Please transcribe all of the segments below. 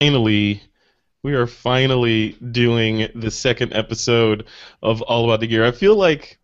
finally we are finally doing the second episode of All About the Gear. I feel like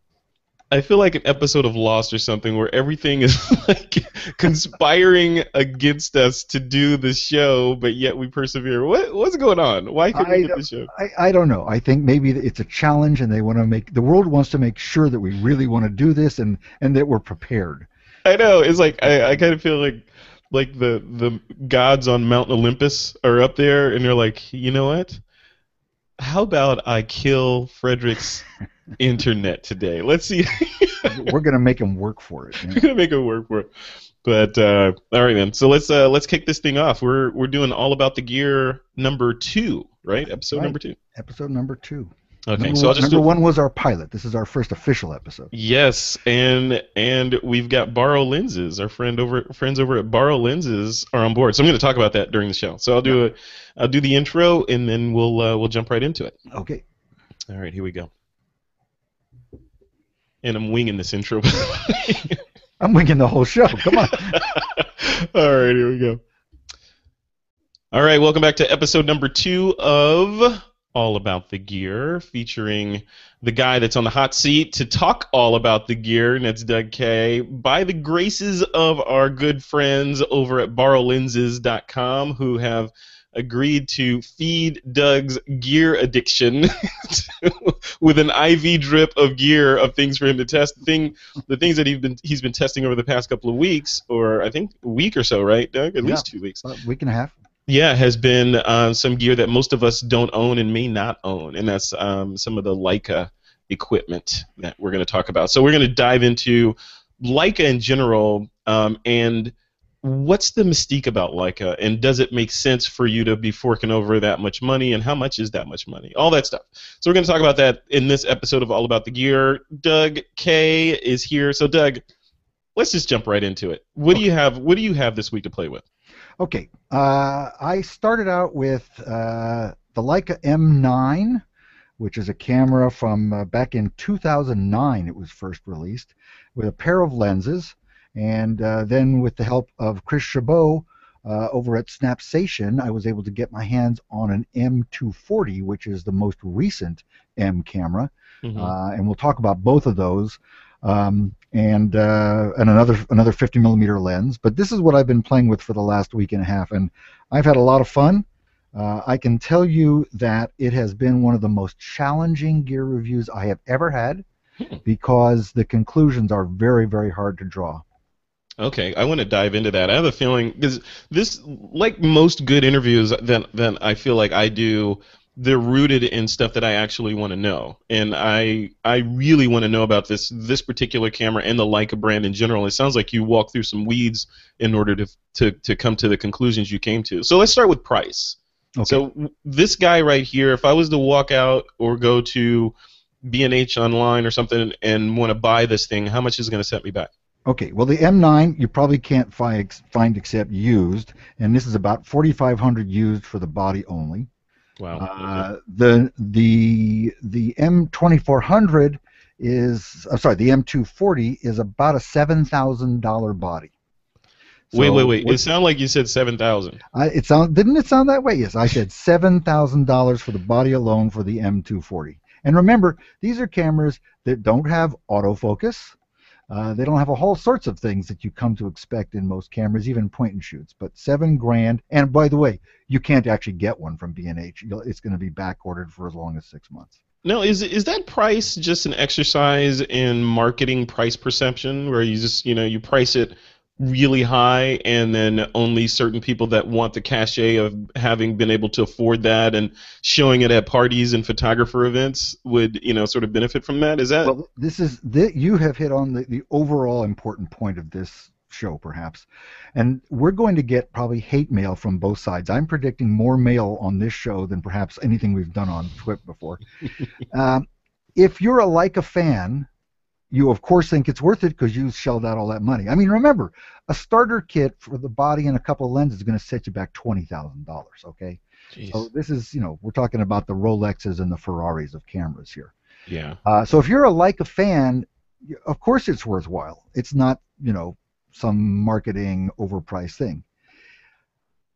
I feel like an episode of Lost or something where everything is like conspiring against us to do the show, but yet we persevere. What what's going on? Why can't we I get the show? I, I don't know. I think maybe it's a challenge, and they want to make the world wants to make sure that we really want to do this, and and that we're prepared. I know. It's like I, I kind of feel like like the the gods on Mount Olympus are up there, and you're like, you know what? How about I kill Frederick's internet today? Let's see. we're gonna make him work for it. We're gonna make it work for it. But uh, all right, man. So let's uh, let's kick this thing off. We're we're doing all about the gear number two, right? Episode Right. number two. Episode number two. Okay, number so I'll one, just number do, one was our pilot. This is our first official episode. Yes, and and we've got Borrow Lenses. Our friend over friends over at Borrow Lenses are on board. So I'm going to talk about that during the show. So I'll do a I'll do the intro and then we'll uh, we'll jump right into it. Okay. All right, here we go. And I'm winging this intro. I'm winging the whole show. Come on. All right, here we go. All right, welcome back to episode number two of All About the Gear, featuring the guy that's on the hot seat to talk all about the gear, and that's Doug Kaye, by the graces of our good friends over at borrowlenses.com who have agreed to feed Doug's gear addiction with an IV drip of gear of things for him to test. The thing, the things that he's been he's been testing over the past couple of weeks, or I think a week or so, right, Doug? At Yeah. least two weeks. A week and a half. Yeah, has been uh, some gear that most of us don't own and may not own, and that's um, some of the Leica equipment that we're going to talk about. So we're going to dive into Leica in general, um, and what's the mystique about Leica, and does it make sense for you to be forking over that much money, and how much is that much money? All that stuff. So we're going to talk about that in this episode of All About the Gear. Doug Kaye is here. So Doug, let's just jump right into it. What do you have? What do you have this week to play with? Okay. Uh, I started out with uh, the Leica M9, which is a camera from uh, back in 2009. It was first released with a pair of lenses, and uh, then with the help of Chris Chabot uh, over at Snapsation, I was able to get my hands on an M240, which is the most recent M camera, Mhm. uh, and we'll talk about both of those. Um, and uh, and another another 50 millimeter lens. But this is what I've been playing with for the last week and a half, and I've had a lot of fun. Uh, I can tell you that it has been one of the most challenging gear reviews I have ever had because the conclusions are very very hard to draw. Okay, I want to dive into that. I have a feeling because this, like most good interviews that that I feel like I do, they're rooted in stuff that I actually want to know, and I I really want to know about this this particular camera and the Leica brand in general. It sounds like you walked through some weeds in order to to to come to the conclusions you came to. So let's start with price. Okay. So this guy right here, if I was to walk out or go to B&H online or something and want to buy this thing, how much is it going to set me back? Okay, well the M9 you probably can't find find except used, and this is about 4,500 used for the body only. Wow. Uh, the the the M2400 is I'm sorry the M240 is about a seven thousand dollar body. Wait, So wait, wait. It what- sounded like you said seven thousand. I, it sound didn't it sound that way? Yes, I said seven thousand dollars for the body alone for the M240. And remember, these are cameras that don't have autofocus. Uh, they don't have a whole sorts of things that you come to expect in most cameras, even point and shoots. But seven grand, and by the way, you can't actually get one from B&H. It's going to be back ordered for as long as six months. Now, is is that price just an exercise in marketing price perception, where you just you know you price it really high, and then only certain people that want the cachet of having been able to afford that and showing it at parties and photographer events would you know sort of benefit from that? Is that Well, this is that you have hit on the, the overall important point of this show, perhaps, and we're going to get probably hate mail from both sides. I'm predicting more mail on this show than perhaps anything we've done on Twip before. um, if you're a Leica fan, you of course think it's worth it because you shelled out all that money. I mean, remember, a starter kit for the body and a couple of lenses is going to set you back twenty thousand dollars. Okay, Jeez. so this is you know we're talking about the Rolexes and the Ferraris of cameras here. yeah. Uh, so if you're a Leica fan, of course it's worthwhile. It's not, you know, some marketing overpriced thing.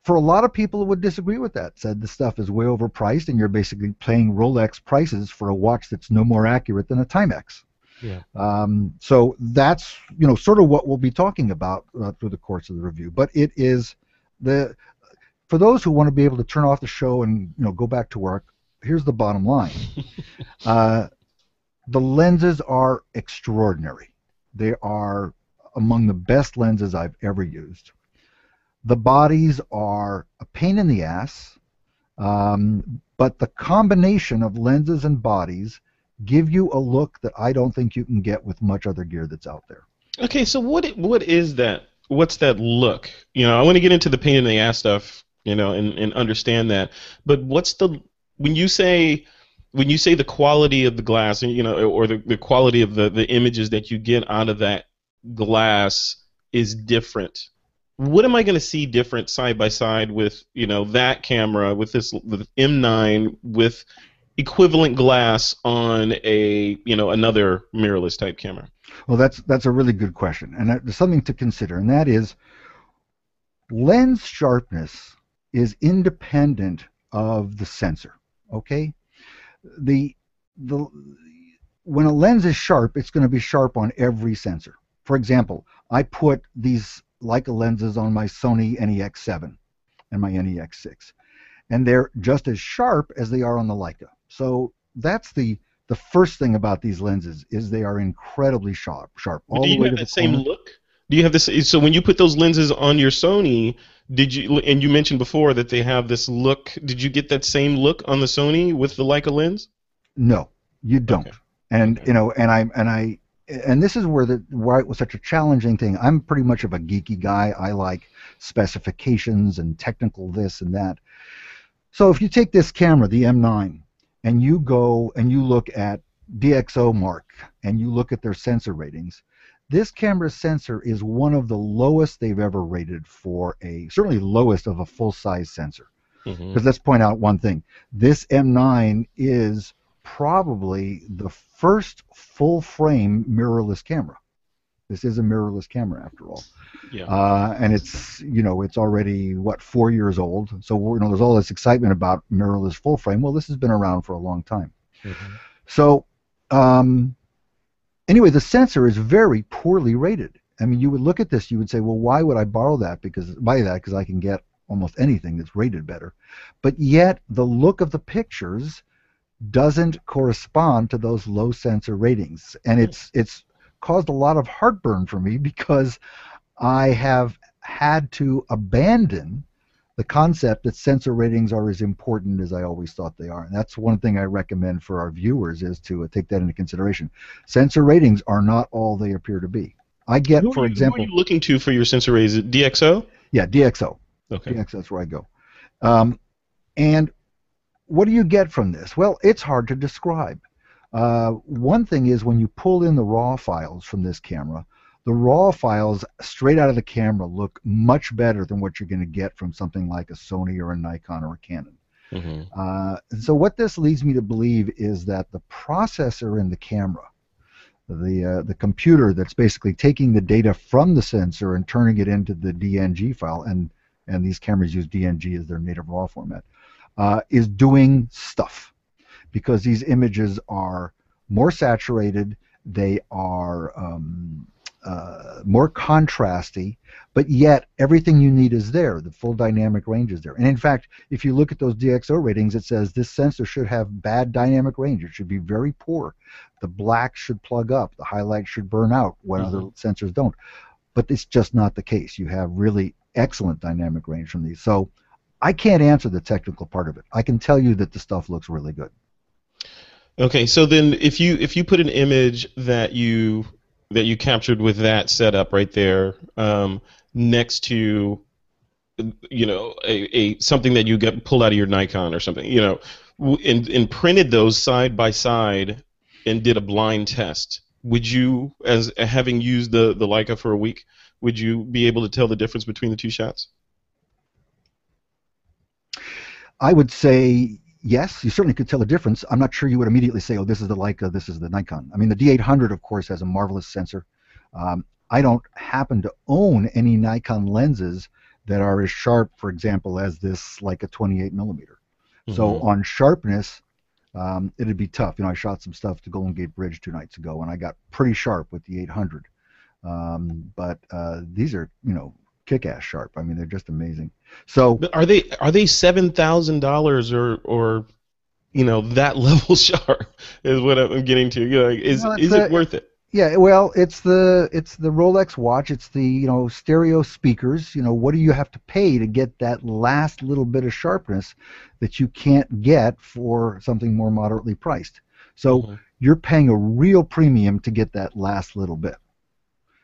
for a lot of people who would disagree with that, said the stuff is way overpriced and you're basically paying Rolex prices for a watch that's no more accurate than a Timex. Yeah. Um, so that's you know sort of what we'll be talking about uh, through the course of the review. But it is the for those who want to be able to turn off the show and you know go back to work. Here's the bottom line: uh, the lenses are extraordinary. They are among the best lenses I've ever used. The bodies are a pain in the ass, um, but the combination of lenses and bodies give you a look that I don't think you can get with much other gear that's out there. Okay, so what what is that? What's that look? You know, I want to get into the pain in the ass stuff, you know, and, and understand that. But what's the when you say when you say the quality of the glass, you know, or the, the quality of the, the images that you get out of that glass is different. What am I going to see different side by side with you know that camera with this with M9 with equivalent glass on a you know another mirrorless type camera? Well, that's that's a really good question, and there's something to consider, and that is lens sharpness is independent of the sensor. Okay, the the when a lens is sharp, it's going to be sharp on every sensor. For example, I put these Leica lenses on my Sony NEX7 and my NEX6, and they're just as sharp as they are on the Leica. So that's the the first thing about these lenses is they are incredibly sharp. Sharp all do you the way have to the same look? Do you have this? So when you put those lenses on your Sony, did you? And you mentioned before that they have this look. Did you get that same look on the Sony with the Leica lens? No, you don't. Okay. And okay. you know, and I and I and this is where the why it was such a challenging thing. I'm pretty much of a geeky guy. I like specifications and technical this and that. So if you take this camera, the M9, and you go and you look at DxO Mark and you look at their sensor ratings, this camera's sensor is one of the lowest they've ever rated for a certainly lowest of a full size sensor. Because mm-hmm. let's point out one thing: this M9 is probably the first full frame mirrorless camera. This is a mirrorless camera after all. Yeah. Uh, and it's you know it's already what four years old. So you know there's all this excitement about mirrorless full frame. Well, this has been around for a long time. Mm-hmm. So um, anyway, the sensor is very poorly rated. I mean, you would look at this, you would say, well, why would I borrow that? Because buy that because I can get almost anything that's rated better. But yet the look of the pictures doesn't correspond to those low sensor ratings, and it's it's caused a lot of heartburn for me because I have had to abandon the concept that sensor ratings are as important as I always thought they are. And that's one thing I recommend for our viewers is to uh, take that into consideration. Sensor ratings are not all they appear to be. I get, who for you, example, who are you looking to for your sensor ratings? DxO? Yeah, DxO. Okay. DxO, that's where I go. Um, and what do you get from this? Well, it's hard to describe. Uh, one thing is when you pull in the raw files from this camera, the raw files straight out of the camera look much better than what you're going to get from something like a Sony or a Nikon or a Canon. Mm-hmm. Uh, so what this leads me to believe is that the processor in the camera, the uh, the computer that's basically taking the data from the sensor and turning it into the DNG file, and and these cameras use DNG as their native raw format uh, is doing stuff because these images are more saturated, they are um, uh, more contrasty, but yet everything you need is there. The full dynamic range is there. And in fact, if you look at those DxO ratings, it says this sensor should have bad dynamic range. It should be very poor. The black should plug up. The highlights should burn out when mm-hmm. other sensors don't. But it's just not the case. You have really excellent dynamic range from these. So I can't answer the technical part of it. I can tell you that the stuff looks really good. Okay, so then if you if you put an image that you that you captured with that setup right there um, next to you know a, a something that you get pulled out of your Nikon or something, you know, and, and printed those side by side and did a blind test, would you, as having used the the Leica for a week, would you be able to tell the difference between the two shots? I would say yes, you certainly could tell a difference. I'm not sure you would immediately say, oh, this is the Leica, this is the Nikon. I mean, the D800, of course, has a marvelous sensor. Um, I don't happen to own any Nikon lenses that are as sharp, for example, as this Leica 28 millimeter. So Mhm. on sharpness, um, it'd be tough. You know, I shot some stuff to Golden Gate Bridge two nights ago, and I got pretty sharp with the 800. Um, but uh, these are, you know, kick-ass sharp. I mean, they're just amazing. So But are they are they seven thousand dollars or or you know that level sharp is what I'm getting to. You know, is Well, is a- it worth it? Yeah, well, it's the it's the Rolex watch. It's the you know stereo speakers. You know, what do you have to pay to get that last little bit of sharpness that you can't get for something more moderately priced? So Mhm. you're paying a real premium to get that last little bit.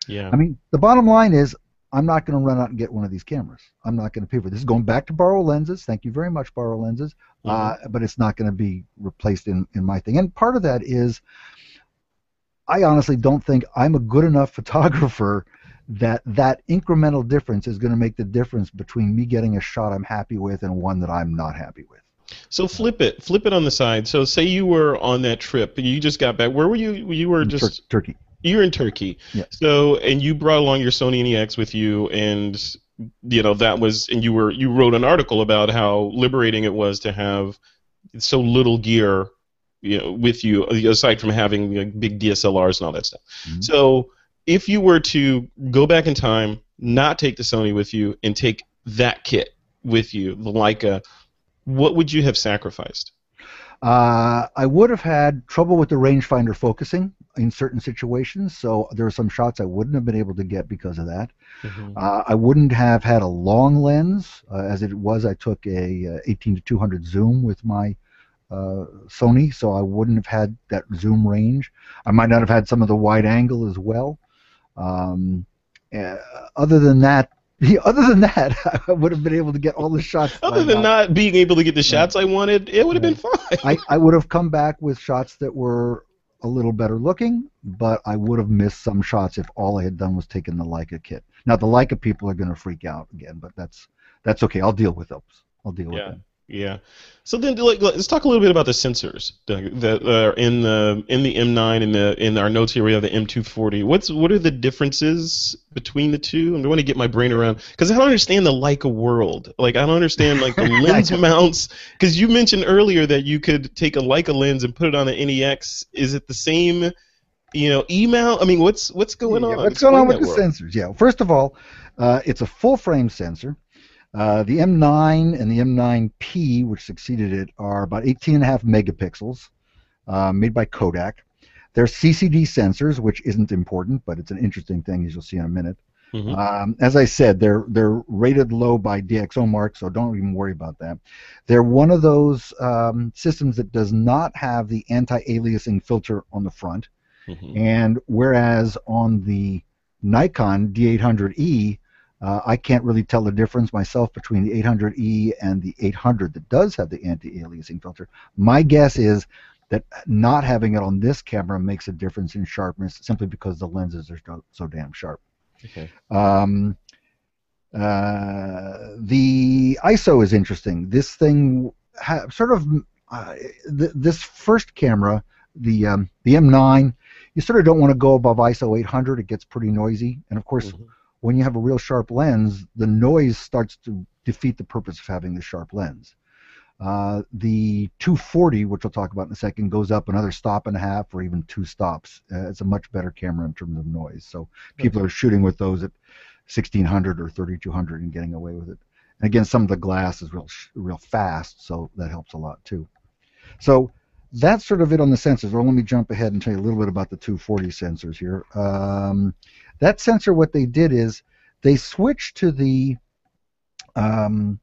yeah. I mean, the bottom line is, I'm not going to run out and get one of these cameras. I'm not going to pay for it. this. Is going back to borrow lenses. Thank you very much, borrow lenses. Uh, but it's not going to be replaced in in my thing. And part of that is, I honestly don't think I'm a good enough photographer that that incremental difference is going to make the difference between me getting a shot I'm happy with and one that I'm not happy with. So flip it, flip it on the side. So say you were on that trip and you just got back. Where were you? You were In Tur- just Turkey. You were in Turkey. Yeah. So and you brought along your Sony NEX with you, and you know that was and you were you wrote an article about how liberating it was to have so little gear, you know, with you aside from having like, big DSLRs and all that stuff. Mhm. So if you were to go back in time, not take the Sony with you, and take that kit with you, the Leica, what would you have sacrificed? Uh, I would have had trouble with the rangefinder focusing in certain situations, so there are some shots I wouldn't have been able to get because of that. Uh, I wouldn't have had a long lens, uh, as it was. I took a uh, 18 to 200 zoom with my uh, Sony, so I wouldn't have had that zoom range. I might not have had some of the wide angle as well. Um, uh, other than that, other than that, I would have been able to get all the shots. Other than not being able to get the shots I wanted, it would have been fine. I, I would have come back with shots that were a little better looking, but I would have missed some shots if all I had done was taken the Leica kit. Now the Leica people are going to freak out again, but that's that's okay. I'll deal with those. I'll deal with Yeah. them. Yeah. So then, like, let's talk a little bit about the sensors that are in the in the M9 and the in our notes here we have the M240. What's what are the differences between the two? I want to get my brain around because I don't understand the Leica world. Like, I don't understand like the lens mounts. Because you mentioned earlier that you could take a Leica lens and put it on an NEX. Is it the same? You know, E mount. I mean, what's what's going Yeah, on? What's going on with the that sensors? Yeah. First of all, uh, it's a full frame sensor. Uh, the M9 and the M9P, which succeeded it, are about 18.5 megapixels, uh, made by Kodak. They're CCD sensors, which isn't important, but it's an interesting thing, as you'll see in a minute. Mhm. Um, as I said, they're they're rated low by DxOMark, so don't even worry about that. They're one of those um, systems that does not have the anti-aliasing filter on the front. Mhm. And whereas on the Nikon D800E, uh, I can't really tell the difference myself between the 800E and the 800 that does have the anti-aliasing filter. My guess is that not having it on this camera makes a difference in sharpness simply because the lenses are so, so damn sharp. Okay. Um, uh, the ISO is interesting. This thing ha- sort of uh, th- this first camera, the um, the M9, you sort of don't want to go above ISO 800. It gets pretty noisy, and of course, Mhm. When you have a real sharp lens, the noise starts to defeat the purpose of having the sharp lens. Uh, the 240, which we'll talk about in a second, goes up another stop and a half or even two stops. Uh, it's a much better camera in terms of noise. So people are shooting with those at 1600 or 3200 and getting away with it. And again, some of the glass is real, real fast, so that helps a lot too. So that's sort of it on the sensors. Well, let me jump ahead and tell you a little bit about the 240 sensors here. Um, that sensor, what they did is they switched to the um,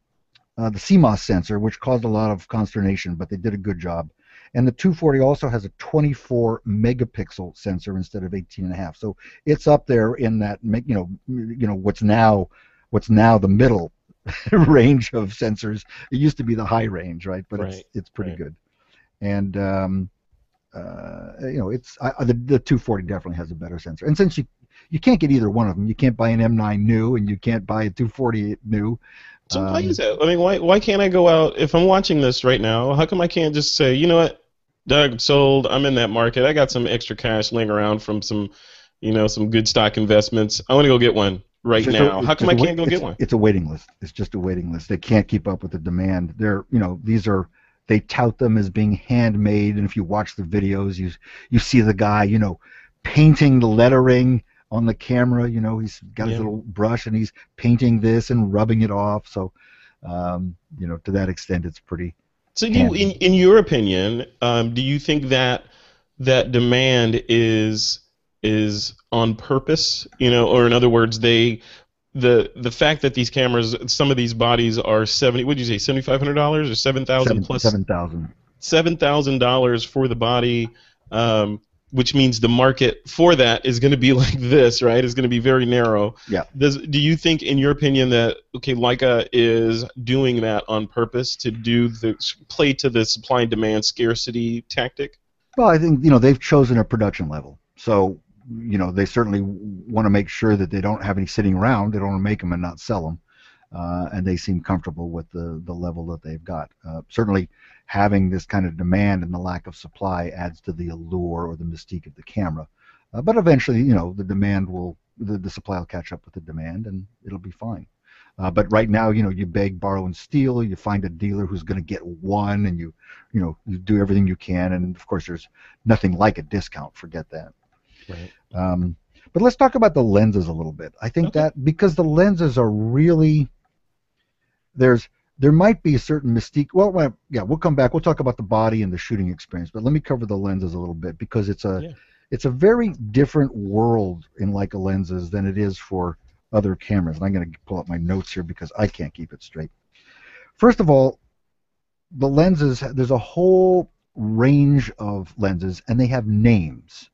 uh, the CMOS sensor, which caused a lot of consternation, but they did a good job. And the 240 also has a 24 megapixel sensor instead of 18 and a half. So it's up there in that, you know, you know what's now, what's now the middle range of sensors. It used to be the high range, right? But Right, it's it's pretty right. good. And um, uh, you know, it's I- the the 240 definitely has a better sensor. And since you you can't get either one of them, you can't buy an M9 new and you can't buy a 240 new. So why Um, is that? I mean, why why can't I go out if I'm watching this right now? How come I can't just say, you know what, Doug, sold. I'm in that market. I got some extra cash laying around from some, you know, some good stock investments. I want to go get one. right now. a- How come I can't go get one? It's a waiting list. It's just a waiting list. They can't keep up with the demand. They're, you know, these are they tout them as being handmade, and if you watch the videos, you you see the guy, you know, painting the lettering on the camera. You know, he's got his little brush and he's painting this and rubbing it off. So, um, you know, to that extent, it's pretty. So, you, in in your opinion, um, do you think that that demand is is on purpose? You know, or in other words, they the the fact that these cameras, some of these bodies are seventy. What did you say, seventy five hundred dollars or seven thousand plus seven thousand. seven thousand dollars for the body, um, which means the market for that is going to be like this, right? It's going to be very narrow. Yeah. Does do you think, in your opinion, that okay, Leica is doing that on purpose to do the play to the supply and demand scarcity tactic? Well, I think you know they've chosen a production level, so you know they certainly want to make sure that they don't have any sitting around. They don't want to make them and not sell them, uh, and they seem comfortable with the the level that they've got. Uh, certainly, having this kind of demand and the lack of supply adds to the allure or the mystique of the camera. Uh, but eventually, you know, the demand will the, the supply will catch up with the demand, and it'll be fine. Uh, but right now, you know, you beg, borrow, and steal. You find a dealer who's going to get one, and you, you know, you do everything you can. And of course, there's nothing like a discount. Forget that. Right. Um, but let's talk about the lenses a little bit. I think Okay. that because the lenses are really there's there might be a certain mystique. Well, well, yeah, we'll come back. We'll talk about the body and the shooting experience. But let me cover the lenses a little bit because it's a Yeah. it's a very different world in Leica lenses than it is for other cameras. And I'm going to pull up my notes here because I can't keep it straight. First of all, the lenses there's a whole range of lenses and they have names.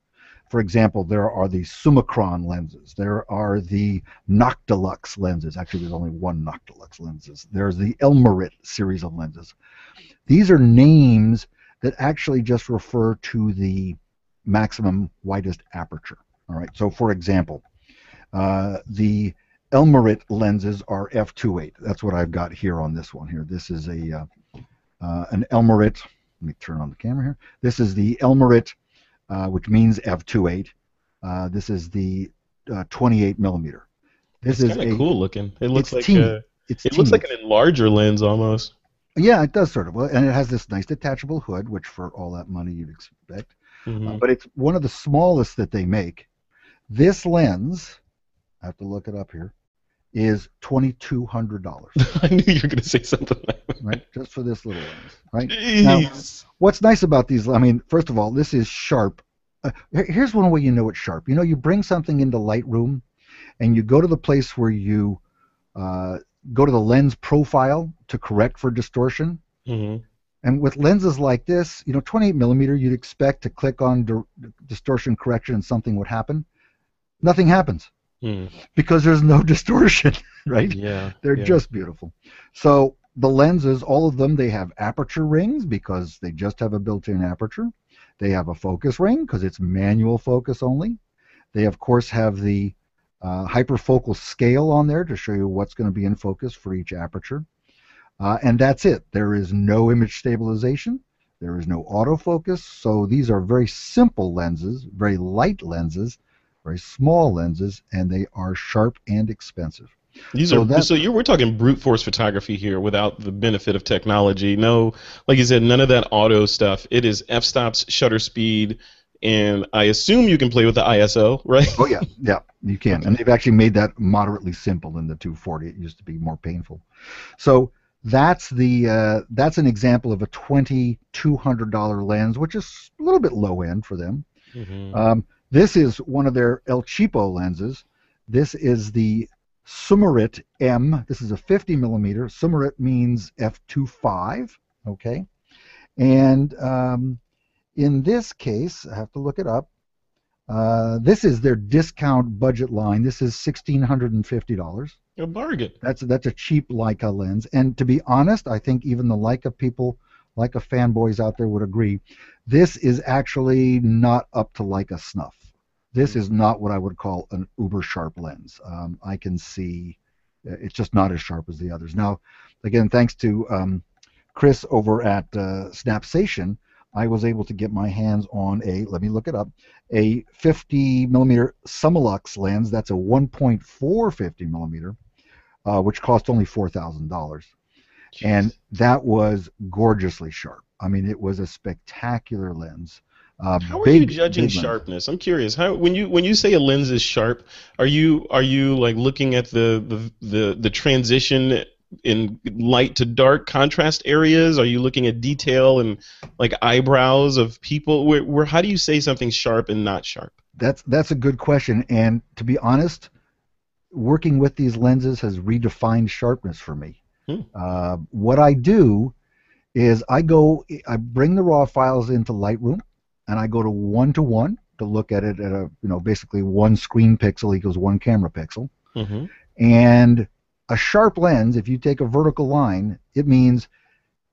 For example, there are the Summicron lenses. There are the Noctilux lenses. Actually, there's only one Noctilux lenses. There's the Elmarit series of lenses. These are names that actually just refer to the maximum widest aperture. All right. So, for example, uh, the Elmarit lenses are f2.8. That's what I've got here on this one here. This is a uh, uh, an Elmarit. Let me turn on the camera here. This is the Elmarit, uh, which means f2.8. Uh, this is the uh, 28 millimeter. This It's is kind a of cool looking. It looks like teeny. a, it's it looks like an enlarger lens almost. yeah, it does sort of. And it has this nice detachable hood, which for all that money you'd expect. Mhm. Uh, but it's one of the smallest that they make. This lens, I have to look it up here, is twenty two hundred dollars, I knew you were going to say something like that. right? Just for this little lens, right? Now- Jeez. What's nice about these? I mean, first of all, this is sharp. Uh, here's one way you know it's sharp. You know, you bring something into Lightroom, and you go to the place where you uh, go to the lens profile to correct for distortion. Mhm. And with lenses like this, you know, 28 millimeter, you'd expect to click on di- distortion correction and something would happen. Nothing happens Mm. because there's no distortion, right? Yeah. They're yeah. just beautiful. So the lenses, all of them, they have aperture rings because they just have a built-in aperture. They have a focus ring because it's manual focus only. They of course have the uh, hyperfocal scale on there to show you what's going to be in focus for each aperture. Uh, and that's it. There is no image stabilization. There is no autofocus. So these are very simple lenses, very light lenses, very small lenses, and they are sharp and expensive. These So are so you're we're talking brute force photography here without the benefit of technology. No, like you said, none of that auto stuff. It is f-stops, shutter speed, and I assume you can play with the ISO, right? Oh yeah, yeah, you can, and they've actually made that moderately simple in the 240. It used to be more painful. So that's the uh, that's an example of a twenty two hundred dollar lens, which is a little bit low end for them. Mhm. Um, this is one of their El Cheapo lenses. This is the Summarit M. This is a 50 millimeter. Summarit means f2.5. Okay, and um, in this case, I have to look it up. Uh, this is their discount budget line. This is sixteen hundred and fifty dollars. A bargain. That's that's a cheap Leica lens. And to be honest, I think even the Leica people, Leica fanboys out there would agree, this is actually not up to Leica snuff. This is not what I would call an uber sharp lens. Um, I can see uh, it's just not as sharp as the others. Now, again, thanks to um, Chris over at uh, Snapsation, I was able to get my hands on a, let me look it up, a 50 millimeter Summilux lens. That's a 1.4 50 millimeter, uh, which cost only $4,000. And that was gorgeously sharp. I mean, it was a spectacular lens. Uh, How are you judging sharpness? I'm curious. How when you when you say a lens is sharp, are you are you like looking at the the the, the transition in light to dark contrast areas? Are you looking at detail and like eyebrows of people? Where, where how do you say something's sharp and not sharp? That's that's a good question, and to be honest, working with these lenses has redefined sharpness for me. Hmm. Uh, what I do is I go, I bring the raw files into Lightroom, and I go to one to one to look at it at a you know basically one screen pixel equals one camera pixel, Mm-hmm. and a sharp lens. If you take a vertical line, it means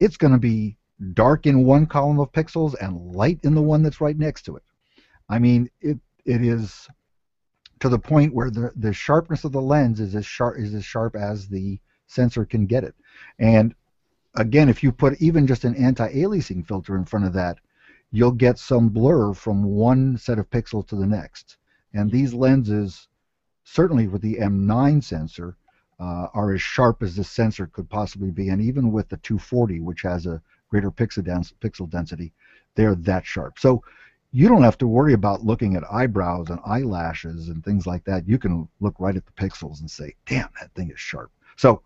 it's going to be dark in one column of pixels and light in the one that's right next to it. I mean, it it is to the point where the the sharpness of the lens is as sharp is as sharp as the sensor can get it. And again, if you put even just an anti-aliasing filter in front of that, you'll get some blur from one set of pixels to the next. And these lenses, certainly with the M9 sensor, uh, are as sharp as the sensor could possibly be. And even with the 240, which has a greater pixel, dens- pixel density, they're that sharp. So you don't have to worry about looking at eyebrows and eyelashes and things like that. You can look right at the pixels and say, "Damn, that thing is sharp." So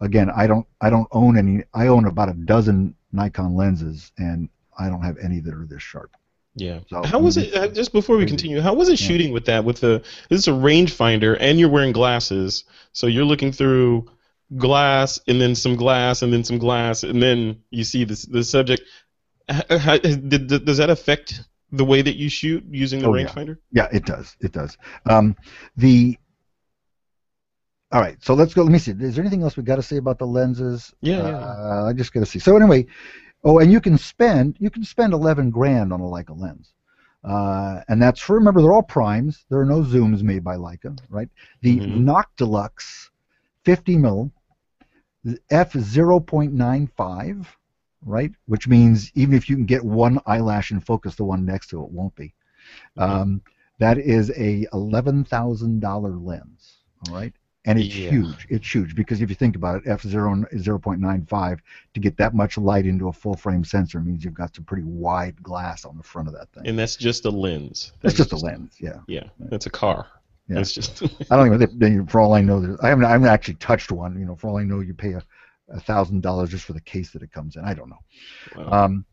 again, I don't I don't own any. I own about a dozen Nikon lenses, and I don't have any that are this sharp. Yeah. So- how was it? uh, Just before we continue, how was it Yeah. shooting with that? With the this is a rangefinder, and you're wearing glasses, so you're looking through glass, and then some glass, and then some glass, and then you see this the subject. How- did, does that affect the way that you shoot using the Oh, yeah. rangefinder? Yeah, it does. It does. Um, the all right. So let's go. Let me see. Is there anything else we got to say about the lenses? Yeah, yeah. Uh, I just got to see. So anyway, oh, and you can spend you can spend eleven grand on a Leica lens, uh, and that's for remember they're all primes. There are no zooms made by Leica, right? The Mhm. Noctilux 50 mil f 0.95, right? Which means even if you can get one eyelash and focus the one next to it, won't be. Um, that is a eleven thousand dollar lens. All right, and it's Yeah. huge. It's huge because if you think about it, f zero zero point nine five to get that much light into a full frame sensor means you've got some pretty wide glass on the front of that thing. And that's just a lens. That's just a lens, yeah. Yeah, that's a car. Yeah. That's just. I don't even. For all I know, I haven't. I haven't actually touched one. You know, for all I know, you pay a a thousand dollars just for the case that it comes in. I don't know. wow. Um,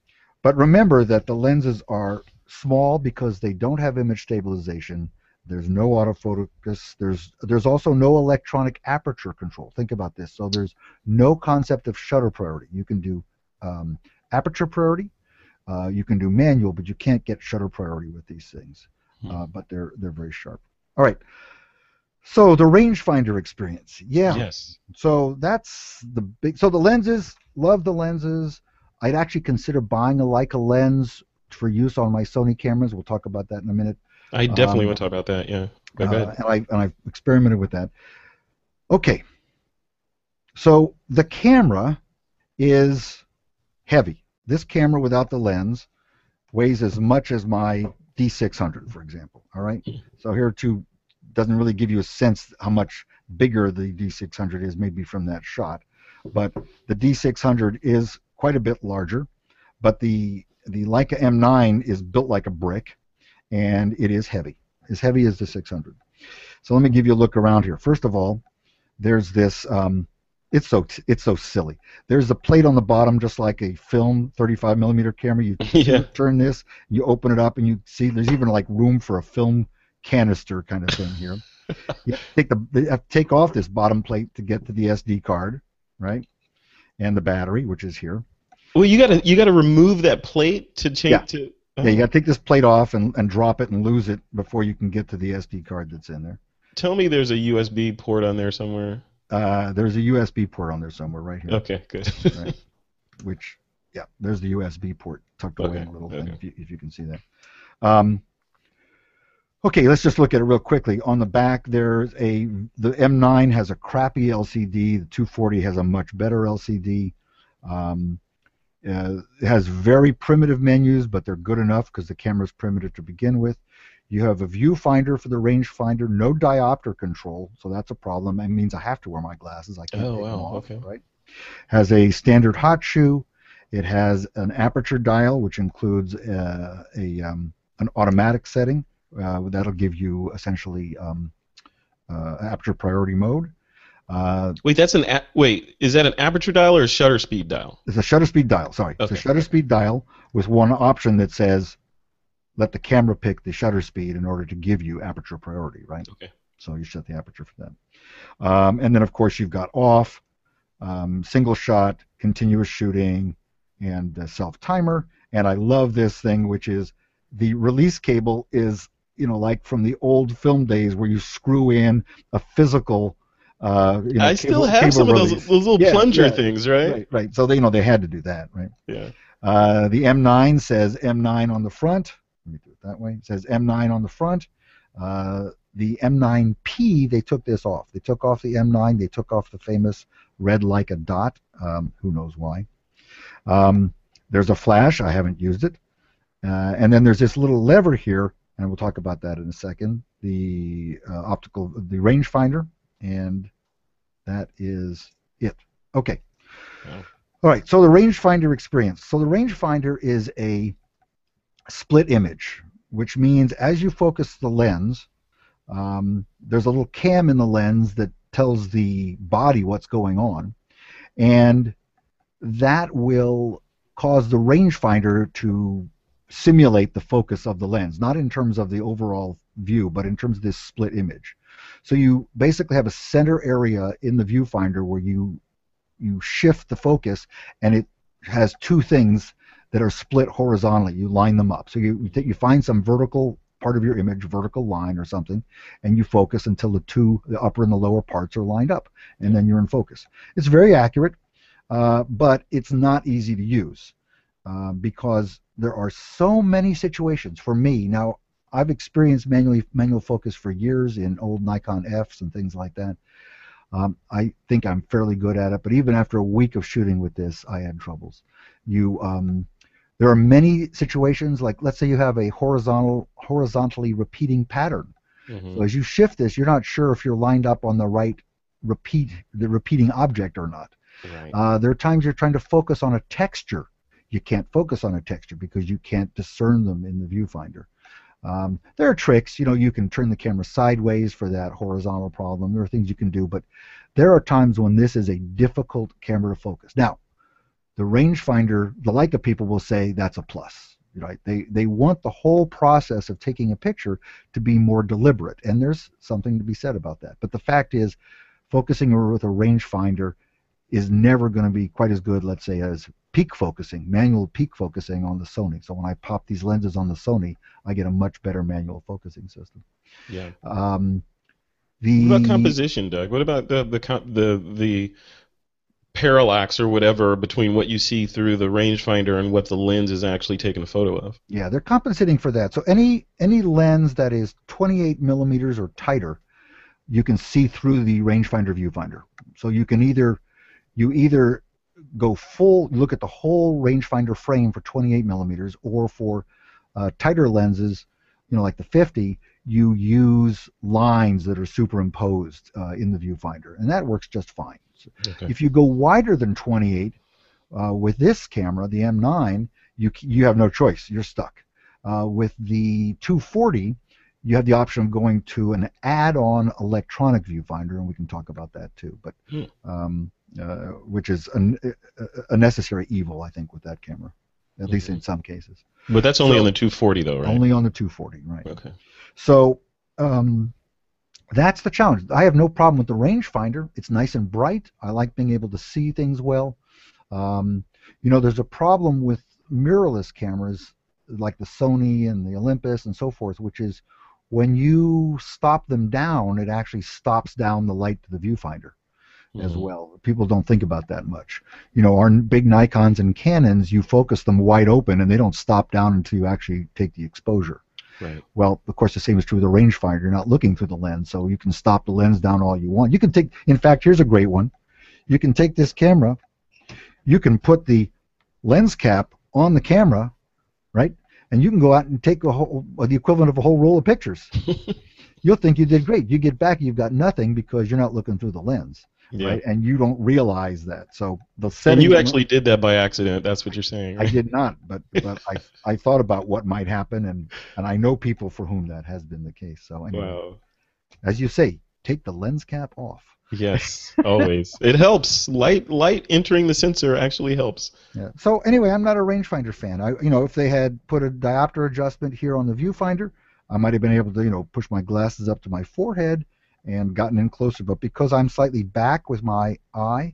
but remember that the lenses are small because they don't have image stabilization. There's no autofocus. There's there's also no electronic aperture control. Think about this. So there's no concept of shutter priority. You can do um, aperture priority. Uh, you can do manual, but you can't get shutter priority with these things. Hmm. Uh, but they're they're very sharp. All right. So the rangefinder experience. Yeah. Yes. So that's the big. So the lenses, love the lenses. I'd actually consider buying a Leica lens for use on my Sony cameras. We'll talk about that in a minute. I definitely Um, want to talk about that. Yeah. Go Uh, ahead. and I and I've experimented with that. Okay. So the camera is heavy. This camera without the lens weighs as much as my D600, for example. All right. Hmm. So here too doesn't really give you a sense how much bigger the D600 is, maybe from that shot. But the D600 is quite a bit larger. But the the Leica M9 is built like a brick, and it is heavy, as heavy as the 600. So let me give you a look around here. First of all, there's this. Um, it's so it's so silly. There's a plate on the bottom, just like a film 35 millimeter camera. You yeah. turn this, you open it up, and you see there's even like room for a film canister kind of thing here. you take the you have to take off this bottom plate to get to the SD card, right? And the battery, which is here. Well, you gotta you gotta remove that plate to change Yeah. to. Yeah, you got to take this plate off and, and drop it and lose it before you can get to the SD card that's in there. Tell me there's a USB port on there somewhere. Uh, there's a USB port on there somewhere right here, Okay, good. Right. which, yeah, there's the USB port tucked away in a little thing, if you, if you can see that. Um, okay, let's just look at it real quickly. On the back, there's a the M9 has a crappy LCD. The 240 has a much better LCD. Um, Uh, it has very primitive menus, but they're good enough because the camera's primitive to begin with. You have a viewfinder for the rangefinder, no diopter control, so that's a problem. It means I have to wear my glasses. I can't Oh, take them wow, off, okay. right? Has a standard hot shoe. It has an aperture dial, which includes uh, a um, an automatic setting. Uh, that'll give you essentially um, uh, aperture priority mode. Uh, Wait, that's an a- wait. Is that an aperture dial or a shutter speed dial? it's a shutter speed dial. Sorry, it's a shutter speed dial with one option that says, "Let the camera pick the shutter speed in order to give you aperture priority." Right. Okay. So you set the aperture for that. Um, and then of course you've got off, um, single shot, continuous shooting, and uh, self timer. And I love this thing, which is the release cable is you know like from the old film days where you screw in a physical. Uh, you know, I still cable- have cable some of those, those little Yeah, plunger yeah. things, right? Right, right. So they, you know, they had to do that, right? Yeah. Uh, the M9 says M9 on the front. Let me do it that way. It says M9 on the front. Uh, the M9P, they took this off. They took off the M9. They took off the famous red Leica dot. Um, who knows why? Um, there's a flash. I haven't used it. Uh, and then there's this little lever here, and we'll talk about that in a second. The uh, optical, the rangefinder, and that is it. Okay. Wow. All right. So the rangefinder experience. So the rangefinder is a split image, which means as you focus the lens, um, there's a little cam in the lens that tells the body what's going on, and that will cause the rangefinder to simulate the focus of the lens, not in terms of the overall view, but in terms of this split image. So you basically have a center area in the viewfinder where you you shift the focus, and it has two things that are split horizontally. You line them up. So you you, find some vertical part of your image, vertical line or something, and you focus until the two, the upper and the lower parts are lined up, and then you're in focus. It's very accurate, uh, but it's not easy to use uh, because there are so many situations for me now. I've experienced manually manual focus for years in old Nikon Fs and things like that. Um, I think I'm fairly good at it, but even after a week of shooting with this, I had troubles. You, um, there are many situations like let's say you have a horizontal, horizontally repeating pattern. Mhm. So as you shift this, you're not sure if you're lined up on the right repeat, the repeating object or not. Right. Uh, there are times you're trying to focus on a texture. You can't focus on a texture because you can't discern them in the viewfinder. Um, there are tricks, you know, you can turn the camera sideways for that horizontal problem. There are things you can do, but there are times when this is a difficult camera to focus. Now, the rangefinder, the Leica people will say that's a plus, right? They they want the whole process of taking a picture to be more deliberate, and there's something to be said about that. But the fact is, focusing with a rangefinder is never going to be quite as good, let's say, as peak focusing, manual peak focusing on the Sony. So when I pop these lenses on the Sony, I get a much better manual focusing system. yeah. Um, the What about composition, Doug? What about the the the the parallax or whatever between what you see through the rangefinder and what the lens is actually taking a photo of? Yeah, they're compensating for that. So any any lens that is 28 millimeters or tighter, you can see through the rangefinder viewfinder. So you can either you either go full, look at the whole rangefinder frame for 28 millimeters, or for uh, tighter lenses, you know, like the 50, you use lines that are superimposed uh, in the viewfinder, and that works just fine. So Okay. if you go wider than 28 uh, with this camera, the M9, you you have no choice. You're stuck. Uh, with the 240, you have the option of going to an add-on electronic viewfinder, and we can talk about that too. But Hmm. um, which is an, a, a necessary evil, I think, with that camera, at least in some cases. But that's only So- on the 240 though, right? Only on the 240, right? Okay. So um, that's the challenge. I have no problem with the rangefinder. It's nice and bright. I like being able to see things well. Um, you know, there's a problem with mirrorless cameras like the Sony and the Olympus and so forth, which is when you stop them down, it actually stops down the light to the viewfinder as Mhm. well. People don't think about that much. You know, our big Nikons and Canons, you focus them wide open and they don't stop down until you actually take the exposure. Right. Well, of course, the same is true with the rangefinder. You're not looking through the lens, so you can stop the lens down all you want. You can take, in fact, here's a great one. You can take this camera, you can put the lens cap on the camera, right? And you can go out and take a whole, the equivalent of a whole roll of pictures. You'll think you did great. You get back, you've got nothing because you're not looking through the lens, Yeah. right? And you don't realize that. So the And you actually did that by accident. That's what you're saying. I did not, but, but I, I thought about what might happen, and, and I know people for whom that has been the case. So anyway, Wow. as you say, take the lens cap off. Yes, always. it helps. Light light entering the sensor actually helps. Yeah. So anyway, I'm not a rangefinder fan. I, you know, if they had put a diopter adjustment here on the viewfinder, I might have been able to, you know, push my glasses up to my forehead and gotten in closer. But because I'm slightly back with my eye,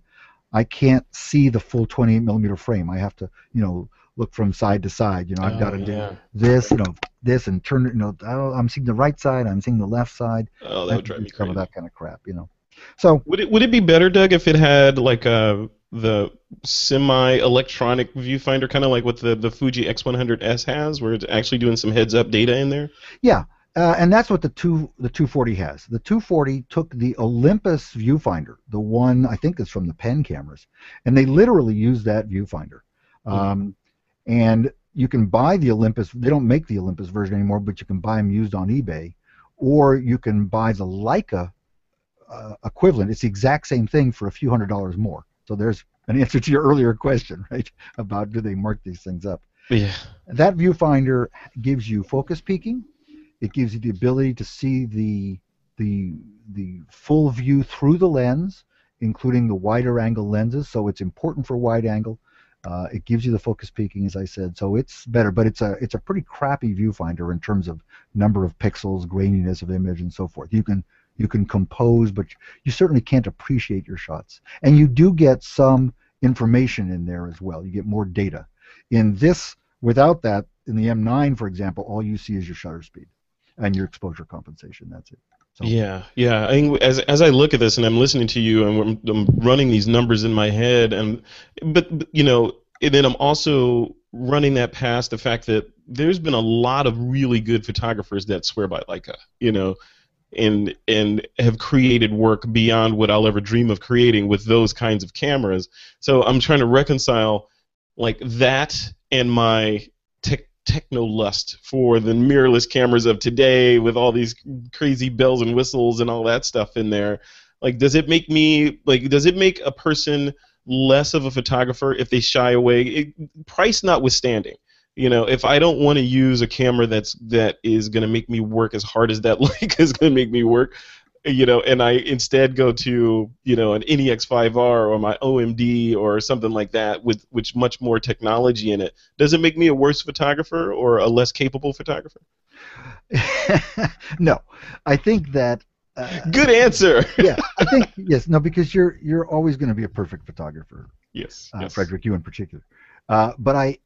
I can't see the full 28 millimeter frame. I have to, you know, look from side to side. You know, I've got to Oh, do this, you know, this, and turn it. You know, oh, I'm seeing the right side. I'm seeing the left side. Oh, that would drive me crazy. that kind of crap. You know. So Would it would it be better, Doug, if it had like a the semi-electronic viewfinder, kind of like what the the Fuji X100S has, where it's actually doing some heads-up data in there? Yeah, uh, and that's what the two the 240 has. The 240 took the Olympus viewfinder, the one I think is from the Pen cameras, and they literally used that viewfinder. Um, and you can buy the Olympus. They don't make the Olympus version anymore, but you can buy them used on eBay, or you can buy the Leica uh, equivalent. It's the exact same thing for a few hundred dollars more. So there's an answer to your earlier question, right? About do they mark these things up? Yeah. That viewfinder gives you focus peaking. It gives you the ability to see the the the full view through the lens, including the wider angle lenses. So it's important for wide angle. Uh, it gives you the focus peaking, as I said. So it's better, but it's a it's a pretty crappy viewfinder in terms of number of pixels, graininess of image, and so forth. You can you can compose, but you certainly can't appreciate your shots. And you do get some information in there as well. You get more data. In this Without that, in the M9, for example, all you see is your shutter speed and your exposure compensation. That's it. So, Yeah, yeah. I think as as I look at this and I'm listening to you and I'm, I'm running these numbers in my head, and but you know, and then I'm also running that past the fact that there's been a lot of really good photographers that swear by Leica, you know, and and have created work beyond what I'll ever dream of creating with those kinds of cameras. So I'm trying to reconcile like that and my techno lust for the mirrorless cameras of today with all these crazy bells and whistles and all that stuff in there. Like does it make me like does it make a person less of a photographer if they shy away? It, price notwithstanding you know if i don't want to use a camera that's that is going to make me work as hard as that Leica is going to make me work you know and i instead go to you know an nex5r or my omd or something like that with which much more technology in it does it make me a worse photographer or a less capable photographer no, I think that. Uh, good answer yeah, I think yes. No, because you're you're always going to be a perfect photographer, yes, uh, yes. Frederick, you in particular. Uh, but I,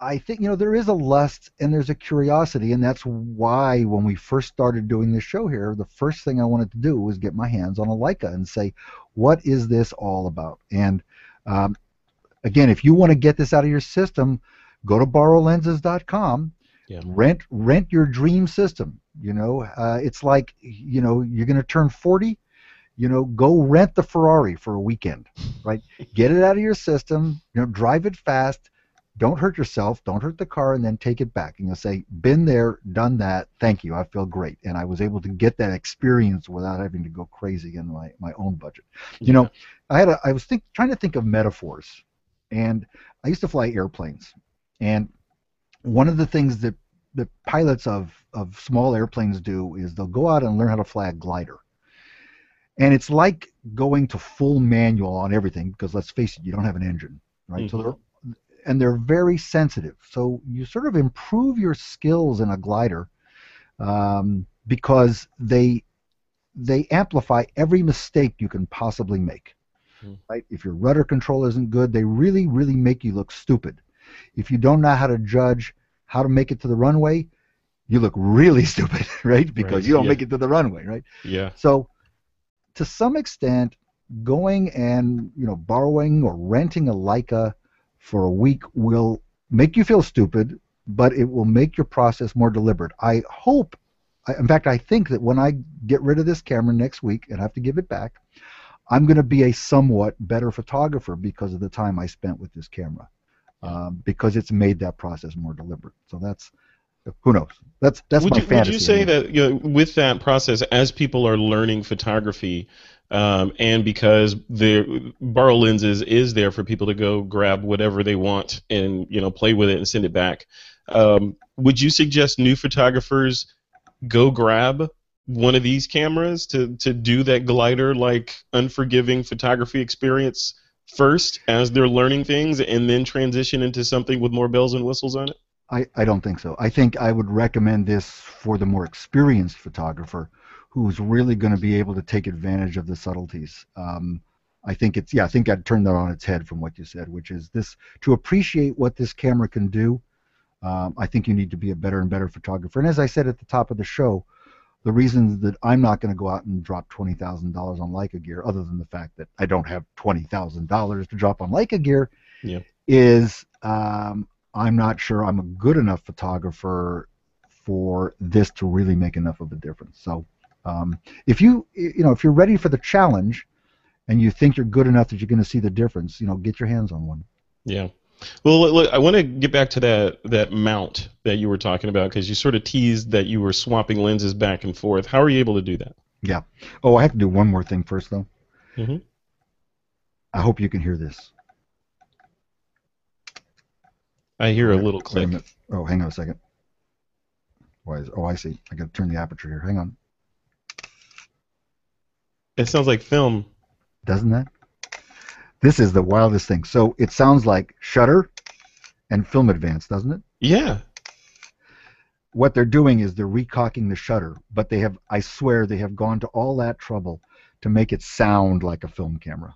I think you know there is a lust and there's a curiosity, and that's why when we first started doing this show here, the first thing I wanted to do was get my hands on a Leica and say, what is this all about? And um, again, if you want to get this out of your system, go to borrowlenses.com Yeah. rent rent your dream system you know uh, it's like you know you're going to turn 40 you know go rent the ferrari for a weekend right get it out of your system you know drive it fast don't hurt yourself don't hurt the car and then take it back. And you'll say been there done that. Thank you. I feel great. And i was able to get that experience without having to go crazy in my, my own budget. You know i had a i was think, trying to think of metaphors. And i used to fly airplanes. And one of the things that the pilots of, of small airplanes do is they'll go out and learn how to fly a glider. And it's like going to full manual on everything because let's face it, you don't have an engine, right? So Mhm. they're, and they're very sensitive. So you sort of improve your skills in a glider um, because they they amplify every mistake you can possibly make. Hmm. Right? If your rudder control isn't good, they really, really make you look stupid. If you don't know how to judge how to make it to the runway, you look really stupid, right? Because Right, you don't yeah. make it to the runway, right? yeah So, to some extent, going and you know borrowing or renting a Leica for a week will make you feel stupid, but it will make your process more deliberate. I hope, in fact, I think that when I get rid of this camera next week and have to give it back, I'm going to be a somewhat better photographer because of the time I spent with this camera. um, because it's made that process more deliberate. So that's who knows. That's that's would my you, fantasy. Would you say that you know, with that process, as people are learning photography, um, and because the borrow lenses is there for people to go grab whatever they want and you know play with it and send it back, um, would you suggest new photographers go grab one of these cameras to to do that glider like unforgiving photography experience first as they're learning things and then transition into something with more bells and whistles on it? I, I don't think so. I think I would recommend this for the more experienced photographer who's really going to be able to take advantage of the subtleties. Um, I think it's yeah. I think I'd turn that on its head from what you said, which is this to appreciate what this camera can do. Um, I think you need to be a better and better photographer. And as I said at the top of the show, the reason that I'm not going to go out and drop twenty thousand dollars on Leica gear, other than the fact that I don't have twenty thousand dollars to drop on Leica gear, Yeah. is um, I'm not sure I'm a good enough photographer for this to really make enough of a difference. So um, if you you know if you're ready for the challenge and you think you're good enough that you're going to see the difference, you know, get your hands on one. Yeah. Well, look, look, I want to get back to that that mount that you were talking about because you sort of teased that you were swapping lenses back and forth. How are you able to do that? Yeah. Oh, I have to do one more thing first though. Mhm. I hope you can hear this. I hear a little wait a click. Oh, hang on a second. Why is? Oh, I see. I got to turn the aperture here. Hang on. It sounds like film. Doesn't that? This is the wildest thing. So it sounds like Shutter and Film Advance, doesn't it? Yeah. What they're doing is they're recocking the shutter, but they have, I swear, they have gone to all that trouble to make it sound like a film camera.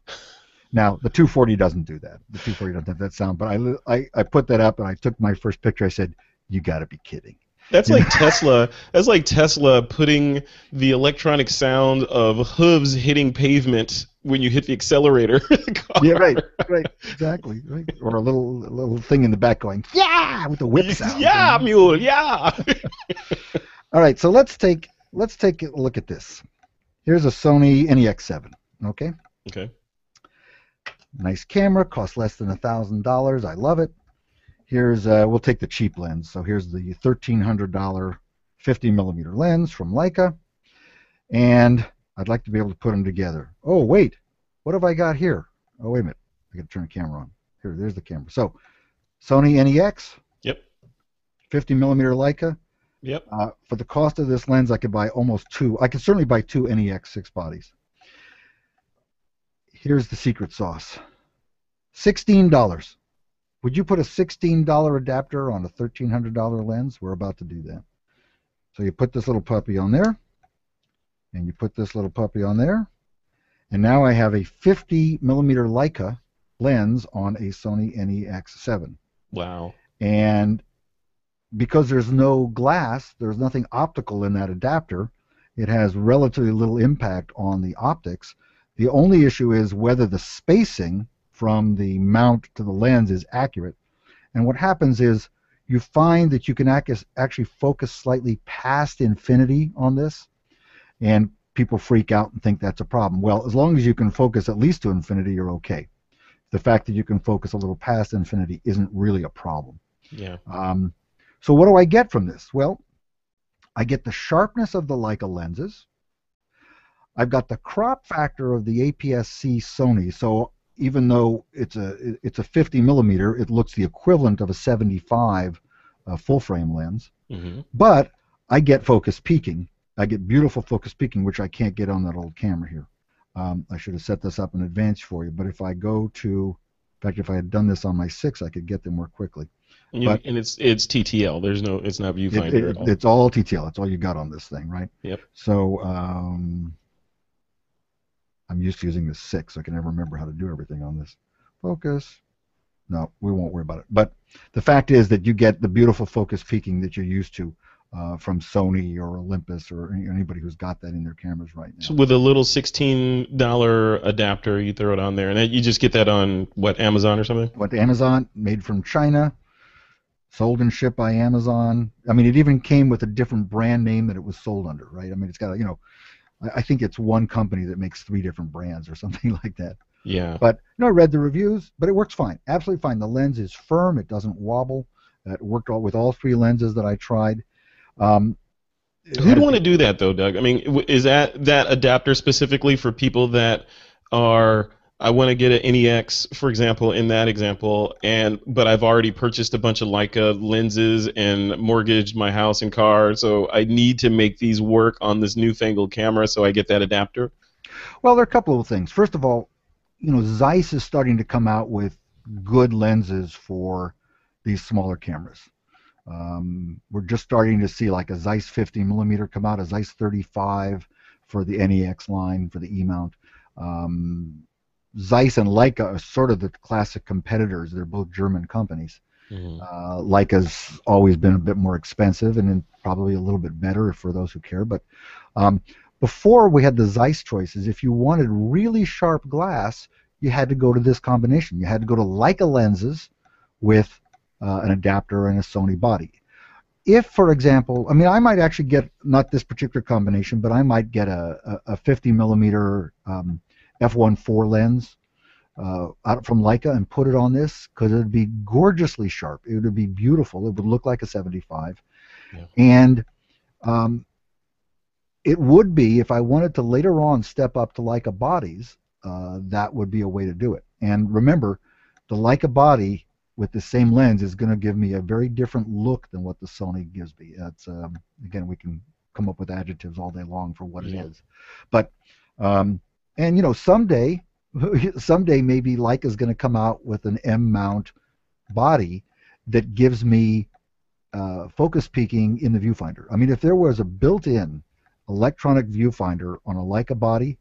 Now, the 240 doesn't do that. The 240 doesn't have that sound, but I, I, I put that up and I took my first picture. I said, you got to be kidding. That's like Tesla. That's like Tesla putting the electronic sound of hooves hitting pavement when you hit the accelerator. the. Yeah, right, right, exactly, right. Or a little little thing in the back going, yeah, with the whip sound. Yeah, mule. Yeah. All right, so let's take let's take a look at this. Here's a Sony NEX7. Okay, okay. Nice camera, costs less than a thousand dollars. I love it. Here's uh, we'll take the cheap lens. So here's the thirteen hundred dollar 50 millimeter lens from Leica, and I'd like to be able to put them together. Oh wait, what have I got here? Oh wait a minute, I got to turn the camera on. Here, there's the camera. So Sony NEX. Yep. 50 millimeter Leica. Yep. Uh, for the cost of this lens, I could buy almost two. I could certainly buy two NEX six bodies. Here's the secret sauce. Sixteen dollars. Would you put a sixteen dollar adapter on a thirteen hundred dollar lens? We're about to do that. So you put this little puppy on there, and you put this little puppy on there, and now I have a 50 millimeter Leica lens on a Sony NEX7. Wow. And because there's no glass, there's nothing optical in that adapter, it has relatively little impact on the optics. The only issue is whether the spacing from the mount to the lens is accurate. And what happens is you find that you can actually focus slightly past infinity on this, and people freak out and think that's a problem. Well, as long as you can focus at least to infinity, you're okay. The fact that you can focus a little past infinity isn't really a problem. Yeah. Um, so what do I get from this? Well, I get the sharpness of the Leica lenses. I've got the crop factor of the APS-C Sony. So even though it's a it's a 50 millimeter, it looks the equivalent of a 75 uh, full frame lens. hmm But I get focus peaking. I get beautiful focus peaking, which I can't get on that old camera here. Um, I should have set this up in advance for you. But if I go to, in fact, if I had done this on my six, I could get them more quickly. And, you, But- and it's it's TTL. There's no. It's not viewfinder it- at all. it's all TTL. That's all you got on this thing, right? Yep. So um, I'm used to using the six. I can never remember how to do everything on this. Focus. No, we won't worry about it. But the fact is that you get the beautiful focus peaking that you're used to uh, from Sony or Olympus or anybody who's got that in their cameras right now. So with a little sixteen dollar adapter, you throw it on there, and then you just get that on what Amazon or something. What Amazon, made from China, sold and shipped by Amazon. I mean, it even came with a different brand name that it was sold under, right? I mean, it's got, you know, I, I think it's one company that makes three different brands or something like that. Yeah. But you know, I read the reviews, but it works fine, absolutely fine. The lens is firm; it doesn't wobble. It worked all, with all three lenses that I tried. Um, Who'd want to do that though, Doug? I mean, is that that adapter specifically for people that are I want to get an NEX, for example, in that example, and but I've already purchased a bunch of Leica lenses and mortgaged my house and car, so I need to make these work on this newfangled camera, so I get that adapter. Well, there are a couple of things. First of all, you know, Zeiss is starting to come out with good lenses for these smaller cameras. Um, we're just starting to see like a Zeiss 50 millimeter come out, a Zeiss 35 for the NEX line for the E mount. Um, Zeiss and Leica are sort of the classic competitors. They're both German companies. Uh, Leica's always been a bit more expensive and then probably a little bit better for those who care. But um, before we had the Zeiss choices, if you wanted really sharp glass, you had to go to this combination. You had to go to Leica lenses with uh, an adapter and a Sony body. If, for example, I mean, I might actually get not this particular combination, but I might get a, a, a 50 millimeter um, f1.4 lens uh, out from Leica and put it on this because it would be gorgeously sharp. It would be beautiful. It would look like a 75, Yeah. and um, it would be if I wanted to later on step up to Leica bodies. Uh, that would be a way to do it. And remember, the Leica body with the same lens is going to give me a very different look than what the Sony gives me. That's um, again, we can come up with adjectives all day long for what Yeah. it is, but um, and you know someday, someday maybe Leica's going to come out with an M mount body that gives me uh, focus peaking in the viewfinder. I mean, if there was a built-in electronic viewfinder on a Leica body,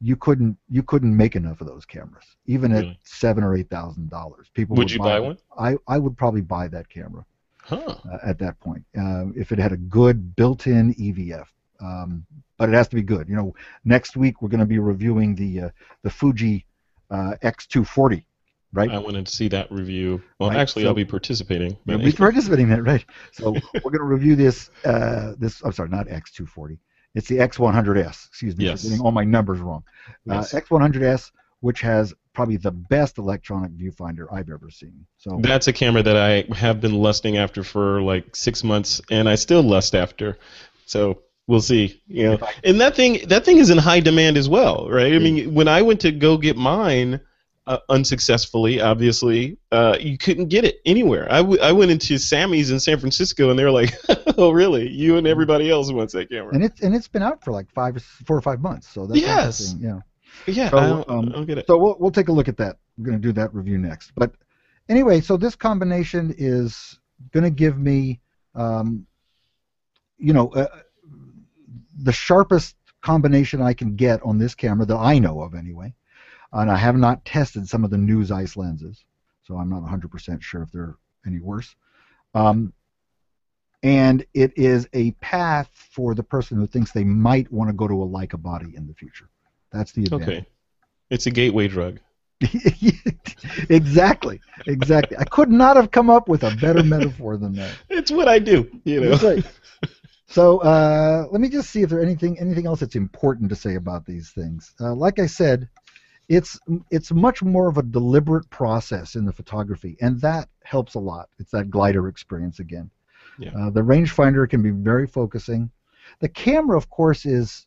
you couldn't you couldn't make enough of those cameras, even Really? at seven or eight thousand dollars. People Would you buy them. one? I I would probably buy that camera Huh. uh, at that point uh, if it had a good built-in EVF. Um, but it has to be good. You know, next week we're going to be reviewing the uh, the Fuji uh, X240, right? I wanted to see that review. Well, Right, actually, so- I'll be participating. You'll be participating in it, right? So we're going to review this. Uh, this I'm sorry, not X240. It's the X100S. Excuse me Yes. for getting all my numbers wrong. Yes. Uh, X100S, which has probably the best electronic viewfinder I've ever seen. So That's a camera that I have been lusting after for like six months, and I still lust after. So we'll see. You know, I- and that thing that thing is in high demand as well, right? I mean, when I went to go get mine, uh, unsuccessfully, obviously, uh, you couldn't get it anywhere. I, w- I went into Sammy's in San Francisco, and they were like, "Oh, really? You and everybody else wants that camera?" and it's and it's been out for like five, or four or five months. So that's Yes. Yeah. yeah, So, I, don't, um, I don't get it. So we'll we'll take a look at that. We're going to do that review next. But anyway, so this combination is going to give me, um, you know, uh, the sharpest combination I can get on this camera that I know of anyway. And I have not tested some of the new Zeiss lenses, so I'm not 100% sure if they're any worse. Um, and it is a path for the person who thinks they might want to go to a Leica body in the future. That's the advantage. Okay, it's a gateway drug. exactly, exactly. I could not have come up with a better metaphor than that. It's what I do. You know. Right. So uh, let me just see if there anything anything else that's important to say about these things. Uh, like I said, it's it's much more of a deliberate process in the photography, and that helps a lot. It's that glider experience again. Yeah. Uh, the rangefinder can be very focusing. The camera, of course, is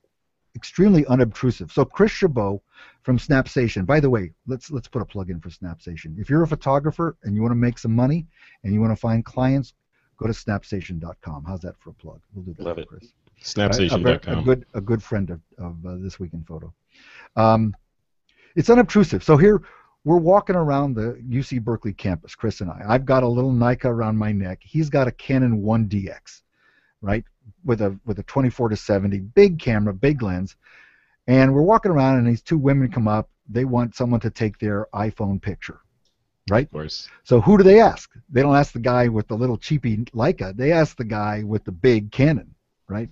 extremely unobtrusive. So Chris Chabot from Snapstation. By the way, let's let's put a plug in for Snapstation. If you're a photographer and you want to make some money and you want to find clients, go to snapstation.com. How's that for a plug? We'll do that. Love for it. Chris. A, a, Snapstation.com. good a good friend of, of uh, this week in photo. Um, it's unobtrusive. So here we're walking around the UC Berkeley campus, Chris and I. I've got a little Leica around my neck. He's got a Canon 1DX, right, with a with a 24 to 70, big camera, big lens. And we're walking around, and these two women come up. They want someone to take their iPhone picture, right? Of course. So who do they ask? They don't ask the guy with the little cheapy Leica. They ask the guy with the big Canon, right?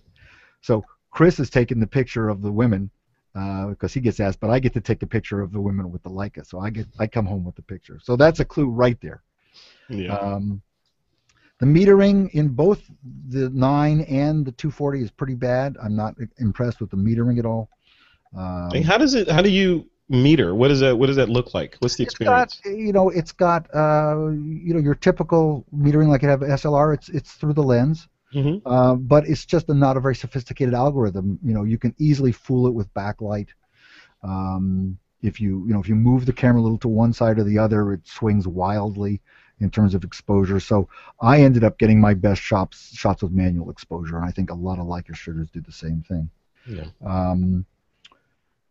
So Chris is taking the picture of the women uh, because he gets asked, but I get to take the picture of the women with the Leica. So I get I come home with the picture. So that's a clue right there. Yeah. Um, the metering in both the 9 and the 240 is pretty bad. I'm not impressed with the metering at all. Um, how does it? How do you? Meter? What does that What does that look like? What's the It's experience? got, you know, it's got, uh, you know, your typical metering like you have SLR. It's it's through the lens, hmm uh, but it's just a, not a very sophisticated algorithm. You know, you can easily fool it with backlight. Um, if you you know if you move the camera a little to one side or the other, it swings wildly in terms of exposure. So I ended up getting my best shots shots with manual exposure, and I think a lot of Leica shooters did the same thing. Yeah. Um,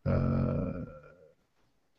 uh,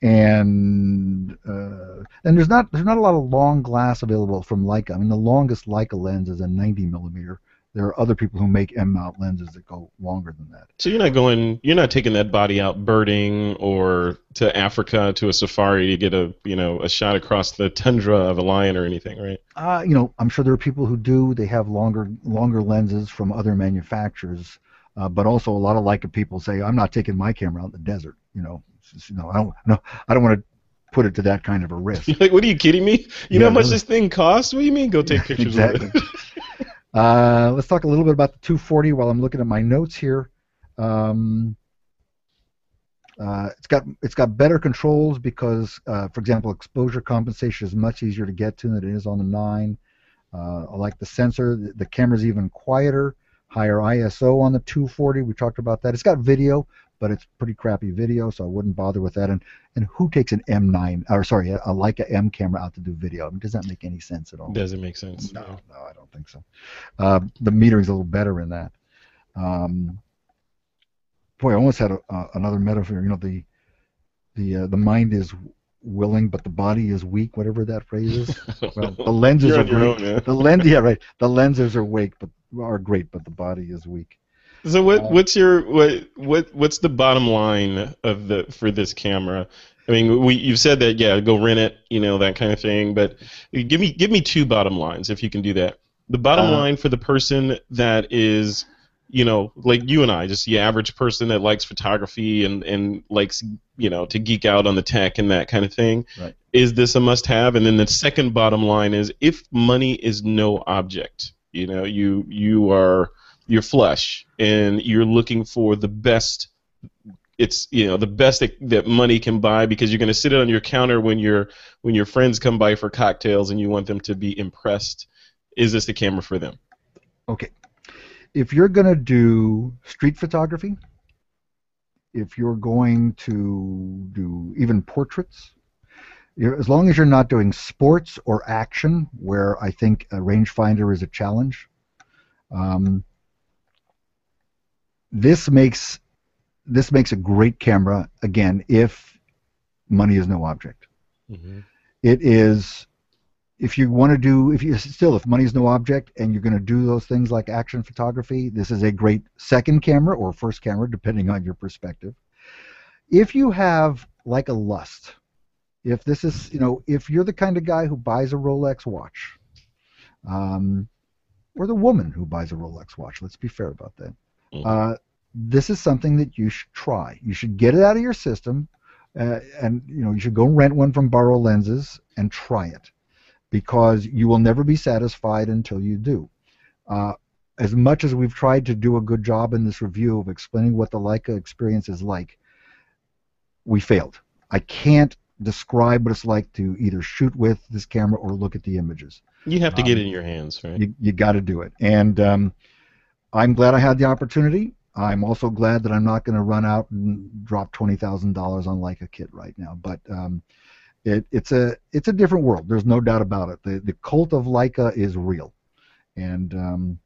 and uh, and there's not there's not a lot of long glass available from Leica. I mean, the longest Leica lens is a 90 millimeter. There are other people who make M mount lenses that go longer than that. So you're not going, you're not taking that body out birding or to Africa to a safari to get a, you know, a shot across the tundra of a lion or anything, right? Uh, you know, I'm sure there are people who do. They have longer longer lenses from other manufacturers, uh, but also a lot of Leica people say, "I'm not taking my camera out in the desert." You know, you know, I don't no, I don't want to put it to that kind of a risk. You're like, what are you kidding me? You know how much really. this thing costs? What do you mean? Go take pictures exactly. of it. Uh, let's talk a little bit about the 240 while I'm looking at my notes here. Um, uh, it's got it's got better controls because, uh, for example, exposure compensation is much easier to get to than it is on the nine. Uh, I like the sensor. The, the camera's even quieter, higher ISO on the 240. We talked about that. It's got video, but it's pretty crappy video, so I wouldn't bother with that. And and who takes an M9 or sorry, a, a Leica M camera out to do video? I mean, does that make any sense at all? Doesn't make sense. No, no, I don't think so. Uh, the metering's a little better in that. Um, boy, I almost had a, uh, another metaphor. You know, the the uh, the mind is willing, but the body is weak. Whatever that phrase is. Well, the lenses are great. own, yeah. The lens, yeah, right. The lenses are weak, but are great, but the body is weak. So what Uh, what's your what what what's the bottom line of the for this camera? I mean, we you've said that yeah, go rent it, you know that kind of thing. But give me give me two bottom lines if you can do that. The bottom Uh, line for the person that is, you know, like you and I, just the average person that likes photography and and likes you know to geek out on the tech and that kind of thing. Right. Is this a must-have? And then the second bottom line is if money is no object, you know, you you are you're flush and you're looking for the best it's you know the best that, that money can buy because you're going to sit it on your counter when your when your friends come by for cocktails and you want them to be impressed is this the camera for them Okay. If you're going to do street photography, if you're going to do even portraits, as long as you're not doing sports or action, where I think a rangefinder is a challenge, um, this makes this makes a great camera. Again, if money is no object. It is if you want to do if you still if money is no object and you're going to do those things like action photography, this is a great second camera or first camera depending on your perspective. If you have like a lust, if this is you know if you're the kind of guy who buys a Rolex watch, um, or the woman who buys a Rolex watch, let's be fair about that. Mhm. Uh, this is something that you should try. You should get it out of your system, uh, and you know you should go rent one from Borrow Lenses and try it, because you will never be satisfied until you do. Uh, as much as we've tried to do a good job in this review of explaining what the Leica experience is like, we failed. I can't describe what it's like to either shoot with this camera or look at the images. you have to get Um, it in your hands right You, you got to do it. And um, I'm glad I had the opportunity. I'm also glad that I'm not going to run out and drop twenty thousand dollars on Leica kit right now. But um, it, it's a it's a different world. There's no doubt about it. The the cult of Leica is real, and um,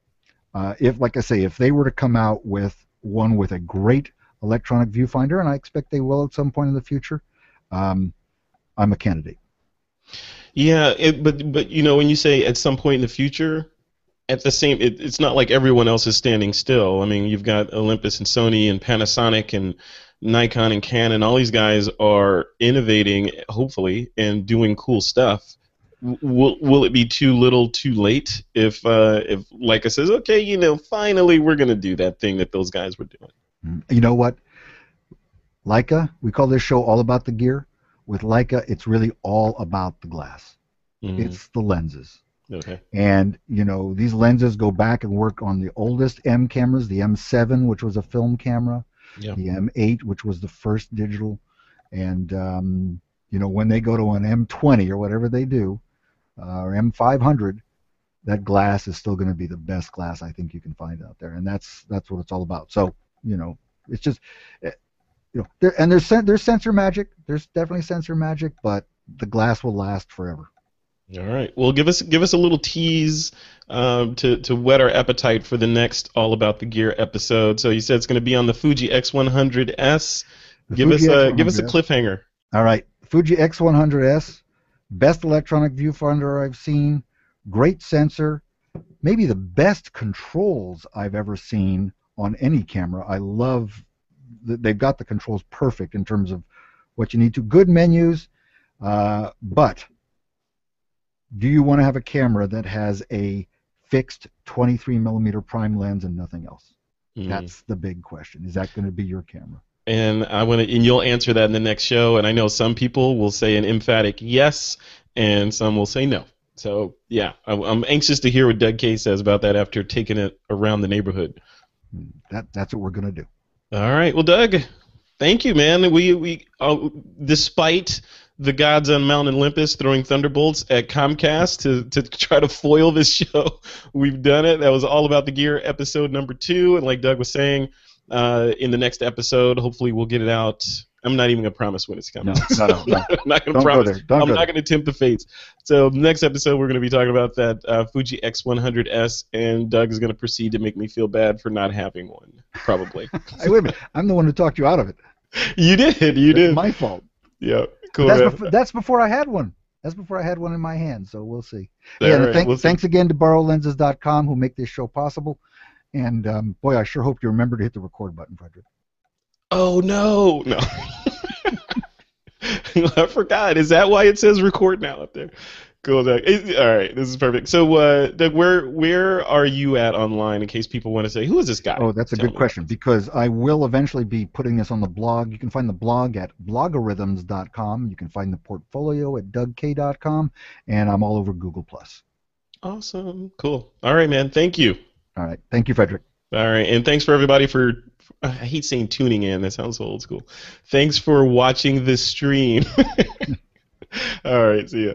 uh, if like I say, if they were to come out with one with a great electronic viewfinder, and I expect they will at some point in the future, um, I'm a candidate. Yeah, it, but but you know when you say at some point in the future, at the same, it, it's not like everyone else is standing still. I mean, you've got Olympus and Sony and Panasonic and Nikon and Canon. All these guys are innovating, hopefully, and doing cool stuff. Will will it be too little, too late if uh, if Leica says, okay, you know, finally we're gonna do that thing that those guys were doing? Mm. You know what? Leica, we call this show all about the gear. With Leica, it's really all about the glass. Mhm. It's the lenses. Okay. And, you know, these lenses go back and work on the oldest M cameras, the M7, which was a film camera, Yeah. the M8, which was the first digital, And um, you know, when they go to an M20 or whatever they do, uh, or M500, that glass is still going to be the best glass I think you can find out there, and that's that's what it's all about. So you know, it's just eh, you know, there, and there's sen- there's sensor magic. There's definitely sensor magic, but the glass will last forever. All right. Well, give us give us a little tease um, to to whet our appetite for the next All About the Gear episode. So you said it's going to be on the Fuji X100S. The give Fuji us a give us a X100S. cliffhanger. All right, Fuji X100S, best electronic viewfinder I've seen, great sensor, maybe the best controls I've ever seen on any camera. I love that they've got the controls perfect in terms of what you need to. Good menus, uh, but do you want to have a camera that has a fixed 23 millimeter prime lens and nothing else? Mm. That's the big question. Is that going to be your camera? and I want to, and you'll answer that in the next show. And I know some people will say an emphatic yes, and some will say no. So yeah, I, I'm anxious to hear what Doug Kaye says about that after taking it around the neighborhood. That that's what we're going to do. All right, well, Doug, thank you, man. We we uh, despite the gods on Mount Olympus throwing thunderbolts at Comcast to to try to foil this show, we've done it. That was all about the gear, episode number two, and like Doug was saying. Uh, in the next episode, hopefully we'll get it out. I'm not even gonna promise when it's coming. No, no, no, no. I'm not gonna Don't go promise. there. Don't I'm go not there. gonna tempt the fates. So next episode we're gonna be talking about that uh, Fuji X100S, and Doug is gonna proceed to make me feel bad for not having one. Probably. Hey, wait a minute. I'm the one who talked you out of it. you did. You It's did. my fault. Yeah. Cool. That's, before, that's before I had one. That's before I had one in my hand. So we'll see. Yeah. right, thank- we'll see. thanks again to BorrowLenses.com who make this show possible. And um, boy, I sure hope you remember to hit the record button, Frederick. Oh no, no. I forgot. Is that why it says record now up there? Cool, Doug. All right, this is perfect. So, uh, Doug, where where are you at online in case people want to say, who is this guy? Oh, that's a Tell good me. question because I will eventually be putting this on the blog. You can find the blog at blogarithms.com. You can find the portfolio at dougkaye.com, and I'm all over Google Plus. Awesome. Cool. All right, man. Thank you. All right, thank you, Frederick. All right, and thanks for everybody for. I hate saying tuning in. That sounds so old school. Thanks for watching the stream. All right, see ya.